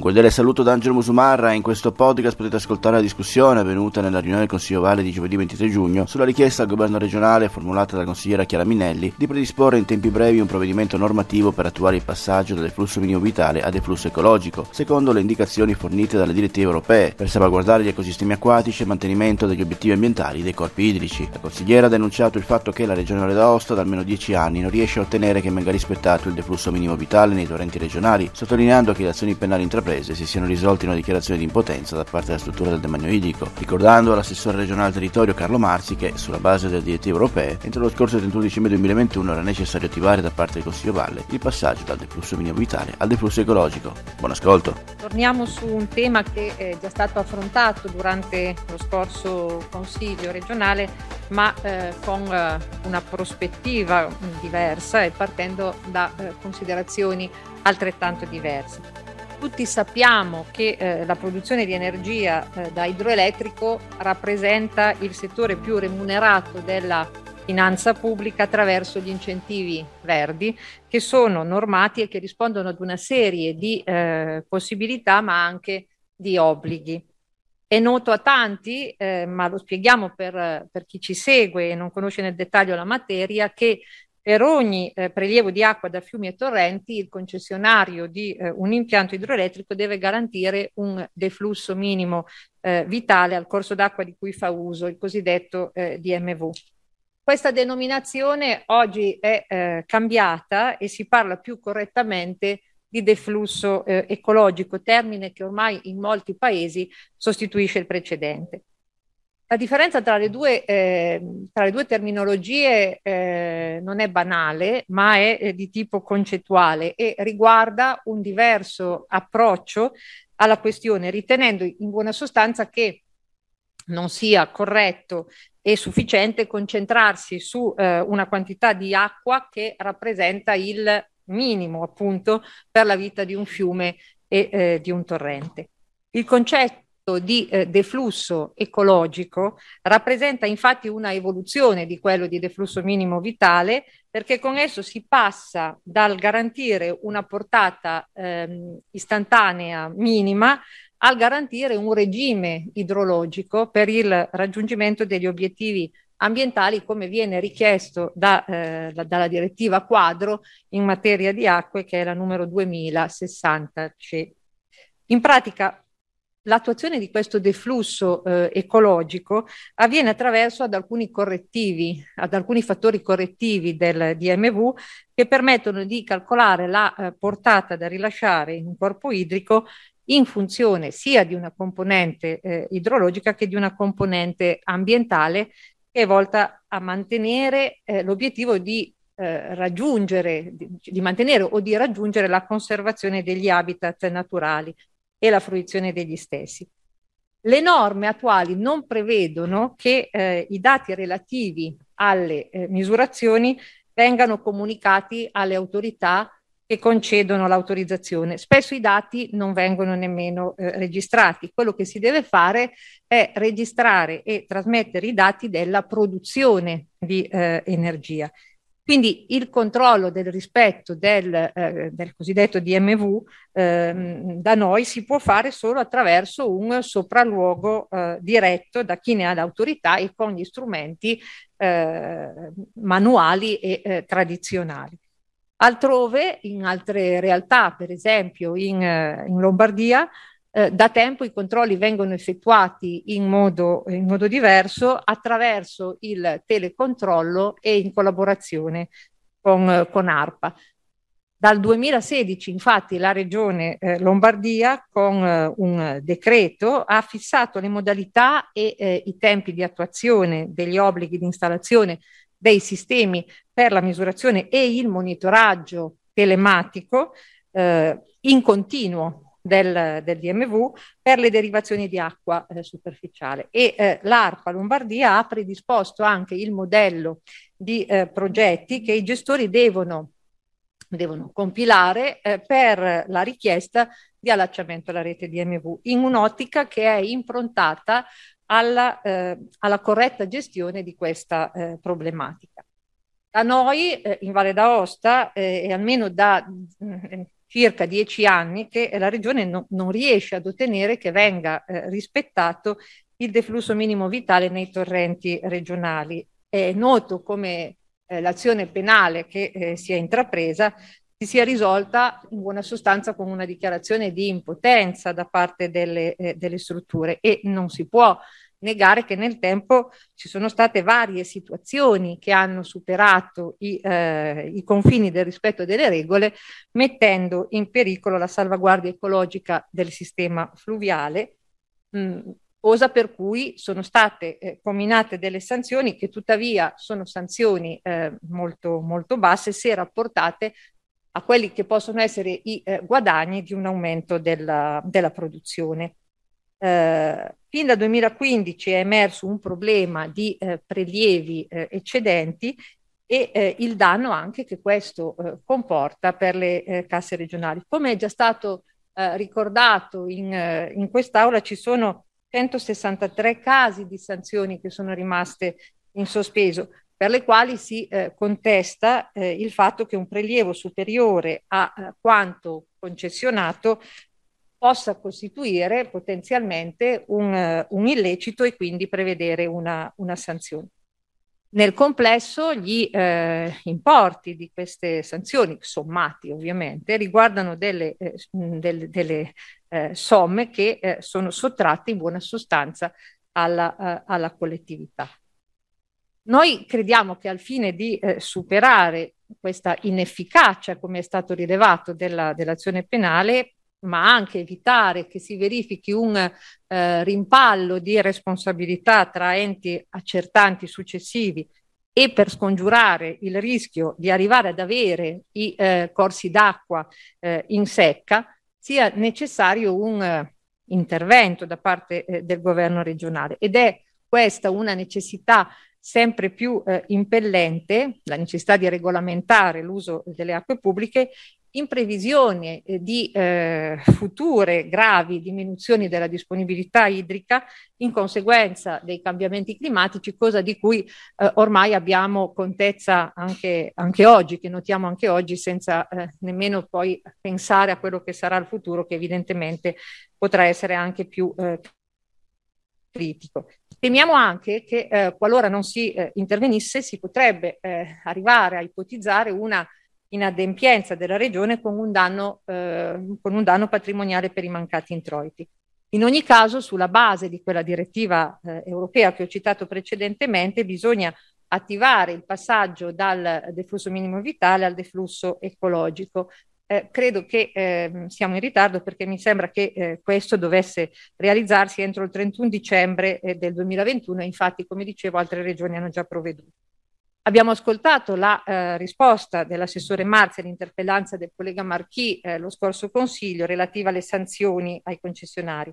Un cordiale saluto da Angelo Musumarra. In questo podcast potete ascoltare la discussione avvenuta nella riunione del Consiglio Valle di giovedì 23 giugno sulla richiesta al governo regionale formulata dalla consigliera Chiara Minelli di predisporre in tempi brevi un provvedimento normativo per attuare il passaggio dal deflusso minimo vitale a deflusso ecologico, secondo le indicazioni fornite dalle direttive europee, per salvaguardare gli ecosistemi acquatici e mantenimento degli obiettivi ambientali dei corpi idrici. La consigliera ha denunciato il fatto che la regione Valle d'Aosta da almeno 10 anni non riesce a ottenere che venga rispettato il deflusso minimo vitale nei torrenti regionali, sottolineando che le azioni penali intraprese intraprese si siano risolti in una dichiarazione di impotenza da parte della struttura del demanio idrico, ricordando all'assessore regionale al territorio Carlo Marzi che, sulla base delle direttive europee, entro lo scorso 31 dicembre 2021 era necessario attivare da parte del Consiglio Valle il passaggio dal deflusso minimo vitale al deflusso ecologico. Buon ascolto. Torniamo su un tema che è già stato affrontato durante lo scorso Consiglio regionale, ma eh, con eh, una prospettiva diversa e partendo da eh, considerazioni altrettanto diverse. Tutti sappiamo che eh, la produzione di energia eh, da idroelettrico rappresenta il settore più remunerato della finanza pubblica attraverso gli incentivi verdi che sono normati e che rispondono ad una serie di eh, possibilità ma anche di obblighi. È noto a tanti, eh, ma lo spieghiamo per, per, chi ci segue e non conosce nel dettaglio la materia, che per ogni eh, prelievo di acqua da fiumi e torrenti, il concessionario di eh, un impianto idroelettrico deve garantire un deflusso minimo eh, vitale al corso d'acqua di cui fa uso, il cosiddetto eh, DMV. Questa denominazione oggi è eh, cambiata e si parla più correttamente di deflusso eh, ecologico, termine che ormai in molti paesi sostituisce il precedente. La differenza tra le due, eh, tra le due terminologie eh, non è banale, ma è eh, di tipo concettuale e riguarda un diverso approccio alla questione, ritenendo in buona sostanza che non sia corretto e sufficiente concentrarsi su eh, una quantità di acqua che rappresenta il minimo appunto per la vita di un fiume e eh, di un torrente. Il concetto di eh, deflusso ecologico rappresenta infatti una evoluzione di quello di deflusso minimo vitale perché con esso si passa dal garantire una portata ehm, istantanea minima al garantire un regime idrologico per il raggiungimento degli obiettivi ambientali come viene richiesto da, eh, dalla direttiva quadro in materia di acque che è la numero 2060 C. In pratica L'attuazione di questo deflusso eh, ecologico avviene attraverso ad alcuni correttivi, ad alcuni fattori correttivi del DMV che permettono di calcolare la eh, portata da rilasciare in un corpo idrico in funzione sia di una componente eh, idrologica che di una componente ambientale che è volta a mantenere eh, l'obiettivo di eh, raggiungere, di, di mantenere o di raggiungere la conservazione degli habitat naturali e la fruizione degli stessi. Le norme attuali non prevedono che eh, i dati relativi alle eh, misurazioni vengano comunicati alle autorità che concedono l'autorizzazione. Spesso i dati non vengono nemmeno eh, registrati. Quello che si deve fare è registrare e trasmettere i dati della produzione di eh, energia. Quindi il controllo del rispetto del, eh, del cosiddetto DMV eh, da noi si può fare solo attraverso un sopralluogo eh, diretto da chi ne ha l'autorità e con gli strumenti eh, manuali e eh, tradizionali. Altrove, in altre realtà, per esempio in, eh, in Lombardia, eh, da tempo i controlli vengono effettuati in modo, in modo diverso attraverso il telecontrollo e in collaborazione con, con ARPA. Dal 2016 infatti la Regione eh, Lombardia con eh, un decreto ha fissato le modalità e eh, i tempi di attuazione degli obblighi di installazione dei sistemi per la misurazione e il monitoraggio telematico eh, in continuo del, del, DMV per le derivazioni di acqua eh, superficiale e eh, l'ARPA Lombardia ha predisposto anche il modello di eh, progetti che i gestori devono, devono compilare eh, per la richiesta di allacciamento alla rete DMV in un'ottica che è improntata alla, eh, alla corretta gestione di questa eh, problematica. Da noi eh, in Valle d'Aosta eh, è almeno da mh, circa dieci anni che la Regione no, non riesce ad ottenere che venga eh, rispettato il deflusso minimo vitale nei torrenti regionali. È noto come eh, l'azione penale che eh, si è intrapresa si sia risolta in buona sostanza con una dichiarazione di impotenza da parte delle, eh, delle strutture e non si può negare che nel tempo ci sono state varie situazioni che hanno superato i, eh, i, confini del rispetto delle regole, mettendo in pericolo la salvaguardia ecologica del sistema fluviale, mh, cosa per cui sono state eh, combinate delle sanzioni che tuttavia sono sanzioni eh, molto, molto basse se rapportate a quelli che possono essere i eh, guadagni di un aumento della, della produzione. Eh, fin dal 2015 è emerso un problema di eh, prelievi eh, eccedenti e eh, il danno anche che questo eh, comporta per le eh, casse regionali. Come è già stato ricordato in, in quest'Aula, ci sono 163 casi di sanzioni che sono rimaste in sospeso, per le quali si eh, contesta eh, il fatto che un prelievo superiore a eh, quanto concessionato possa costituire potenzialmente un, uh, un illecito e quindi prevedere una, una sanzione. Nel complesso gli eh, importi di queste sanzioni, sommati ovviamente, riguardano delle, eh, delle, delle eh, somme che eh, sono sottratte in buona sostanza alla, eh, alla, collettività. Noi crediamo che al fine di eh, superare questa inefficacia, come è stato rilevato, della, dell'azione penale, ma anche evitare che si verifichi un eh, rimpallo di responsabilità tra enti accertanti successivi e per scongiurare il rischio di arrivare ad avere i eh, corsi d'acqua eh, in secca, sia necessario un eh, intervento da parte eh, del governo regionale. Ed è questa una necessità sempre più eh, impellente, la necessità di regolamentare l'uso delle acque pubbliche in previsione eh, di eh, future gravi diminuzioni della disponibilità idrica in conseguenza dei cambiamenti climatici, cosa di cui eh, ormai abbiamo contezza anche, anche, oggi, che notiamo anche oggi senza eh, nemmeno poi pensare a quello che sarà il futuro, che evidentemente potrà essere anche più eh, critico. Temiamo anche che eh, qualora non si intervenisse si potrebbe arrivare a ipotizzare una inadempienza della regione con un danno, eh, con un danno patrimoniale per i mancati introiti. In ogni caso, sulla base di quella direttiva eh, europea che ho citato precedentemente, bisogna attivare il passaggio dal deflusso minimo vitale al deflusso ecologico. Eh, credo che eh, siamo in ritardo perché mi sembra che eh, questo dovesse realizzarsi entro il 31 dicembre eh, del 2021 infatti, come dicevo, altre regioni hanno già provveduto. Abbiamo ascoltato la eh, risposta dell'assessore Marzi all'interpellanza del collega Marchi eh, lo scorso Consiglio relativa alle sanzioni ai concessionari.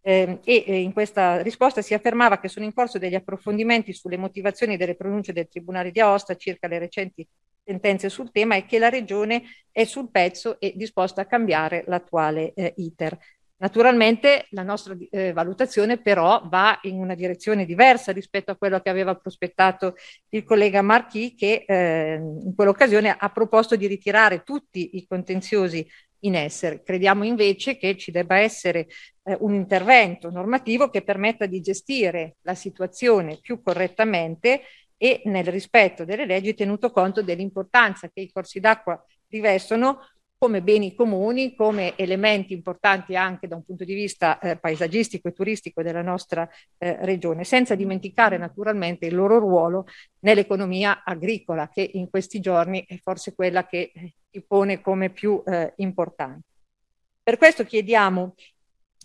Eh, e in questa risposta si affermava che sono in corso degli approfondimenti sulle motivazioni delle pronunce del Tribunale di Aosta circa le recenti sentenze sul tema e che la Regione è sul pezzo e disposta a cambiare l'attuale eh, iter. Naturalmente la nostra eh, valutazione però va in una direzione diversa rispetto a quello che aveva prospettato il collega Marchi che eh, in quell'occasione ha proposto di ritirare tutti i contenziosi in essere. Crediamo invece che ci debba essere eh, un intervento normativo che permetta di gestire la situazione più correttamente e nel rispetto delle leggi tenuto conto dell'importanza che i corsi d'acqua rivestono come beni comuni, come elementi importanti anche da un punto di vista eh, paesaggistico e turistico della nostra eh, regione, senza dimenticare naturalmente il loro ruolo nell'economia agricola, che in questi giorni è forse quella che eh, si pone come più eh, importante. Per questo chiediamo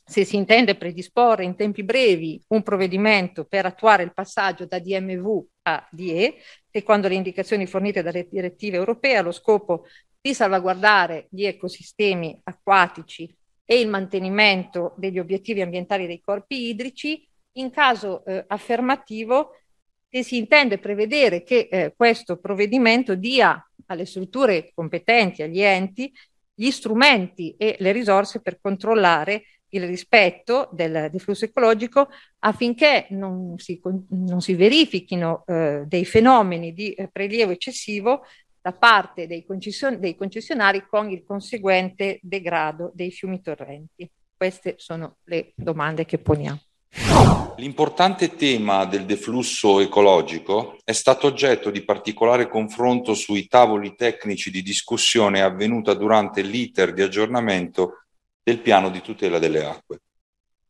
se si intende predisporre in tempi brevi un provvedimento per attuare il passaggio da DMV a DE, secondo le indicazioni fornite dalle direttive europee, allo scopo di salvaguardare gli ecosistemi acquatici e il mantenimento degli obiettivi ambientali dei corpi idrici, in caso eh, affermativo si intende prevedere che eh, questo provvedimento dia alle strutture competenti, agli enti, gli strumenti e le risorse per controllare il rispetto del deflusso ecologico affinché non si, non si verifichino eh, dei fenomeni di eh, prelievo eccessivo da parte dei, concession- dei concessionari con il conseguente degrado dei fiumi torrenti. Queste sono le domande che poniamo. L'importante tema del deflusso ecologico è stato oggetto di particolare confronto sui tavoli tecnici di discussione avvenuta durante l'iter di aggiornamento del piano di tutela delle acque.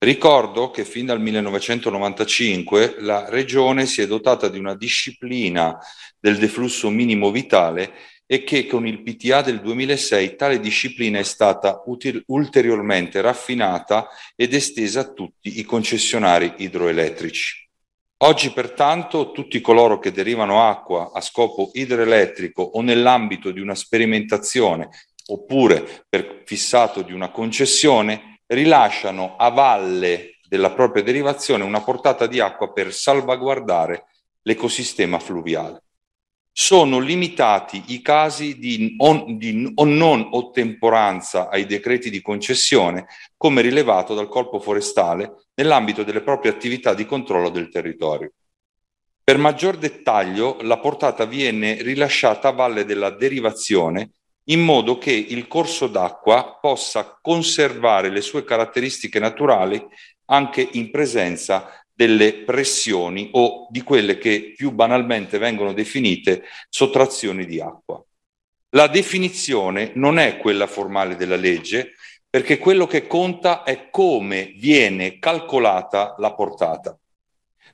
Ricordo che fin dal 1995 la Regione si è dotata di una disciplina del deflusso minimo vitale e che con il PTA del 2006 tale disciplina è stata util- ulteriormente raffinata ed estesa a tutti i concessionari idroelettrici. Oggi pertanto tutti coloro che derivano acqua a scopo idroelettrico o nell'ambito di una sperimentazione oppure per fissato di una concessione rilasciano a valle della propria derivazione una portata di acqua per salvaguardare l'ecosistema fluviale. Sono limitati i casi di, on, di non ottemperanza ai decreti di concessione, come rilevato dal Corpo Forestale nell'ambito delle proprie attività di controllo del territorio. Per maggior dettaglio, la portata viene rilasciata a valle della derivazione in modo che il corso d'acqua possa conservare le sue caratteristiche naturali anche in presenza delle pressioni o di quelle che più banalmente vengono definite sottrazioni di acqua. La definizione non è quella formale della legge, perché quello che conta è come viene calcolata la portata.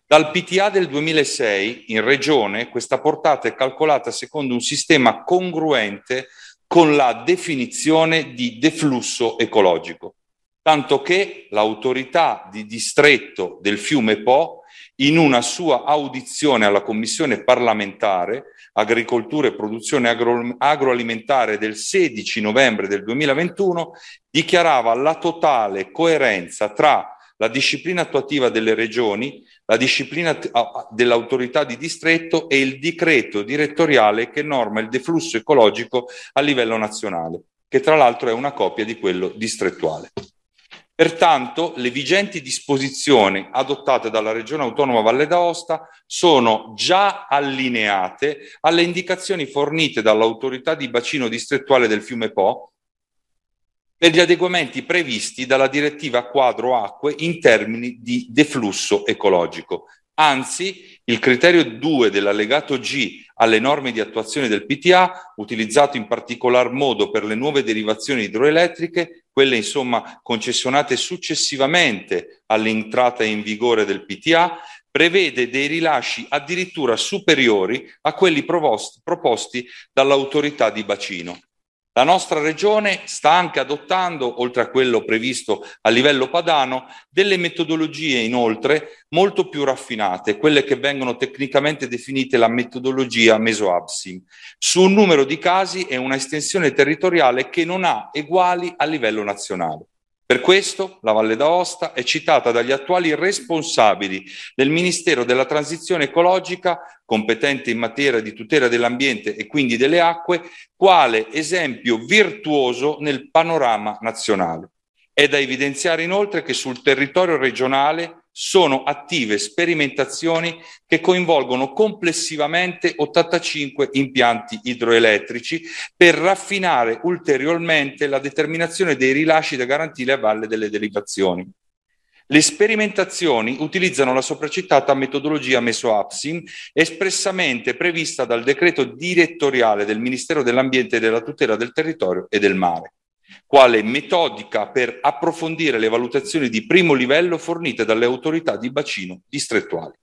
Dal PTA del 2006 in regione questa portata è calcolata secondo un sistema congruente con la definizione di deflusso ecologico, tanto che l'autorità di distretto del fiume Po, in una sua audizione alla Commissione parlamentare Agricoltura e Produzione agro- agroalimentare del 16 novembre del 2021, dichiarava la totale coerenza tra la disciplina attuativa delle regioni, la disciplina dell'autorità di distretto e il decreto direttoriale che norma il deflusso ecologico a livello nazionale, che tra l'altro è una copia di quello distrettuale. Pertanto, le vigenti disposizioni adottate dalla Regione Autonoma Valle d'Aosta sono già allineate alle indicazioni fornite dall'autorità di bacino distrettuale del fiume Po per gli adeguamenti previsti dalla direttiva quadro acque in termini di deflusso ecologico. Anzi, il criterio 2 dell'allegato G alle norme di attuazione del PTA, utilizzato in particolar modo per le nuove derivazioni idroelettriche, quelle insomma concessionate successivamente all'entrata in vigore del PTA, prevede dei rilasci addirittura superiori a quelli proposti, proposti dall'autorità di bacino. La nostra regione sta anche adottando, oltre a quello previsto a livello padano, delle metodologie inoltre molto più raffinate, quelle che vengono tecnicamente definite la metodologia mesoabsim, su un numero di casi e una estensione territoriale che non ha eguali a livello nazionale. Per questo la Valle d'Aosta è citata dagli attuali responsabili del Ministero della Transizione Ecologica, competente in materia di tutela dell'ambiente e quindi delle acque, quale esempio virtuoso nel panorama nazionale. È da evidenziare inoltre che sul territorio regionale sono attive sperimentazioni che coinvolgono complessivamente 85 impianti idroelettrici per raffinare ulteriormente la determinazione dei rilasci da garantire a valle delle derivazioni. Le sperimentazioni utilizzano la sopracitata metodologia MESOAPSIM espressamente prevista dal decreto direttoriale del Ministero dell'Ambiente e della tutela del territorio e del mare quale metodica per approfondire le valutazioni di primo livello fornite dalle autorità di bacino distrettuali.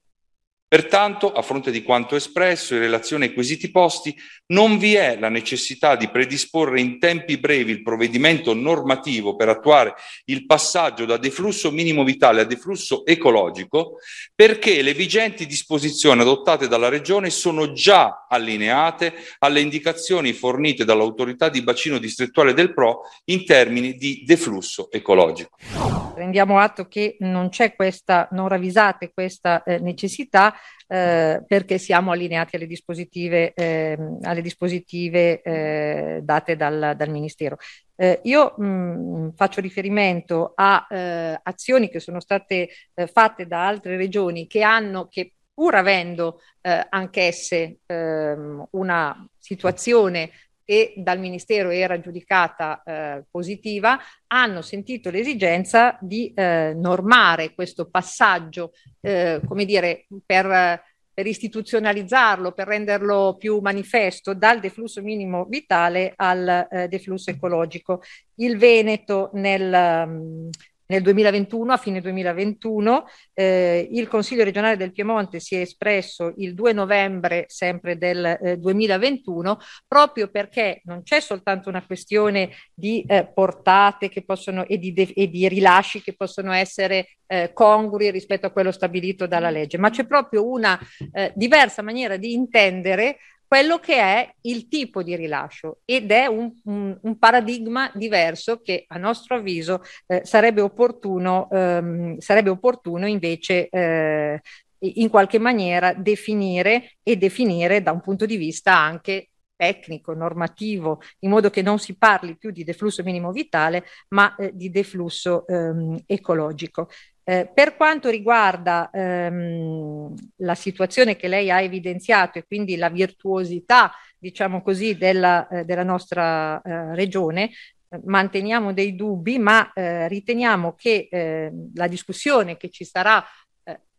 Pertanto, a fronte di quanto espresso in relazione ai quesiti posti, non vi è la necessità di predisporre in tempi brevi il provvedimento normativo per attuare il passaggio da deflusso minimo vitale a deflusso ecologico, perché le vigenti disposizioni adottate dalla Regione sono già allineate alle indicazioni fornite dall'autorità di bacino distrettuale del PRO in termini di deflusso ecologico. Rendiamo atto che non c'è questa, non ravvisate questa eh, necessità eh, perché siamo allineati alle dispositive, eh, alle dispositive eh, date dal, dal Ministero. Eh, io mh, mm, faccio riferimento a eh, azioni che sono state eh, fatte da altre regioni che hanno, che pur avendo anch'esse ehm, una situazione e dal Ministero era giudicata eh, positiva, hanno sentito l'esigenza di eh, normare questo passaggio, eh, come dire, per, per, istituzionalizzarlo, per renderlo più manifesto dal deflusso minimo vitale al eh, deflusso ecologico. Il Veneto nel... Um, nel 2021, a fine 2021, eh, il Consiglio regionale del Piemonte si è espresso il 2 novembre sempre del eh, 2021 proprio perché non c'è soltanto una questione di eh, portate che possono, e, di e di rilasci che possono essere eh, congrui rispetto a quello stabilito dalla legge, ma c'è proprio una eh, diversa maniera di intendere quello che è il tipo di rilascio ed è un, un, un paradigma diverso che a nostro avviso eh, sarebbe, opportuno, ehm, sarebbe opportuno invece eh, in qualche maniera definire e definire da un punto di vista anche tecnico, normativo, in modo che non si parli più di deflusso minimo vitale, ma eh, di deflusso ehm, ecologico. Eh, per quanto riguarda ehm, la situazione che lei ha evidenziato e quindi la virtuosità, diciamo così, della, eh, della nostra eh, regione, eh, manteniamo dei dubbi, ma eh, riteniamo che ehm, la discussione che ci sarà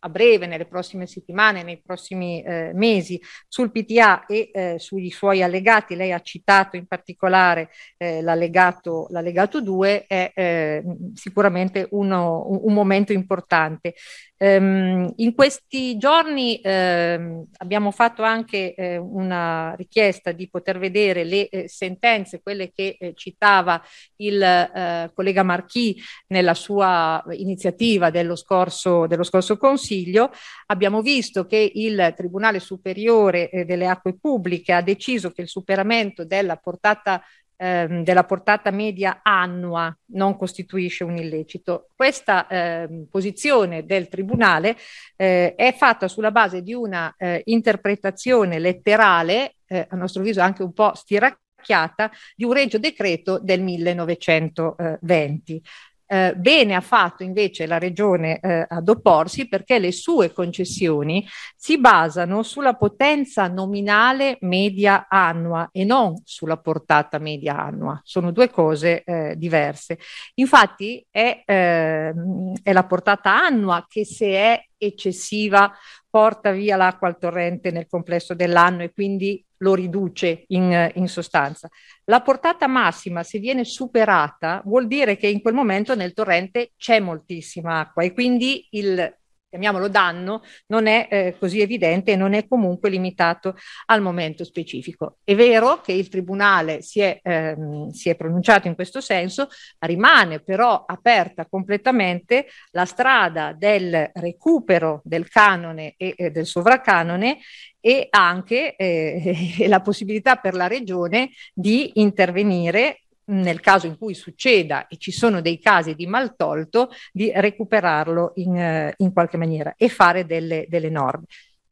a breve, nelle prossime settimane, nei prossimi eh, mesi sul PTA e eh, sui suoi allegati. Lei ha citato in particolare eh, l'allegato, l'allegato 2, è eh, sicuramente uno, un, momento importante. Um, in questi giorni um, abbiamo fatto anche eh, una richiesta di poter vedere le eh, sentenze, quelle che eh, citava il eh, collega Marchi nella sua iniziativa dello scorso, dello scorso Consiglio. Abbiamo visto che il Tribunale Superiore eh, delle Acque Pubbliche ha deciso che il superamento della portata ehm, della portata media annua non costituisce un illecito. Questa eh, posizione del Tribunale eh, è fatta sulla base di una eh, interpretazione letterale, eh, a nostro avviso anche un po' stiracchiata, di un regio decreto del 1920. Eh, bene ha fatto invece la regione eh, ad opporsi perché le sue concessioni si basano sulla potenza nominale media annua e non sulla portata media annua. Sono due cose eh, diverse. Infatti è, ehm, è la portata annua che se è eccessiva porta via l'acqua al torrente nel complesso dell'anno e quindi lo riduce in, in, sostanza. La portata massima, se viene superata, vuol dire che in quel momento nel torrente c'è moltissima acqua e quindi il chiamiamolo danno, non è eh, così evidente e non è comunque limitato al momento specifico. È vero che il Tribunale si è, ehm, si è pronunciato in questo senso, rimane però aperta completamente la strada del recupero del canone e eh, del sovracanone e anche eh, la possibilità per la Regione di intervenire nel caso in cui succeda e ci sono dei casi di maltolto, di recuperarlo in, eh, in qualche maniera e fare delle, delle, norme.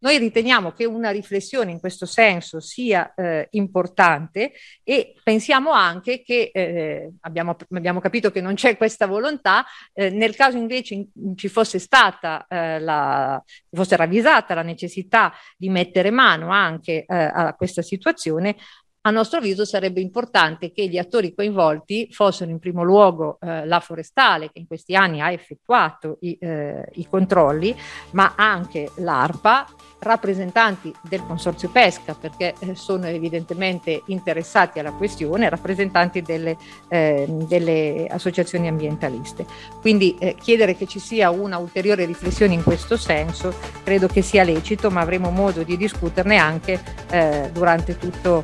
Noi riteniamo che una riflessione in questo senso sia eh, importante e pensiamo anche che eh, abbiamo, abbiamo, capito che non c'è questa volontà, eh, nel caso invece in, ci fosse stata eh, la, fosse ravvisata la necessità di mettere mano anche eh, a questa situazione, a nostro avviso sarebbe importante che gli attori coinvolti fossero in primo luogo eh, la forestale che in questi anni ha effettuato i, eh, i controlli, ma anche l'ARPA, rappresentanti del Consorzio Pesca perché eh, sono evidentemente interessati alla questione, rappresentanti delle, eh, delle associazioni ambientaliste. Quindi eh, chiedere che ci sia una ulteriore riflessione in questo senso credo che sia lecito, ma avremo modo di discuterne anche eh, durante tutto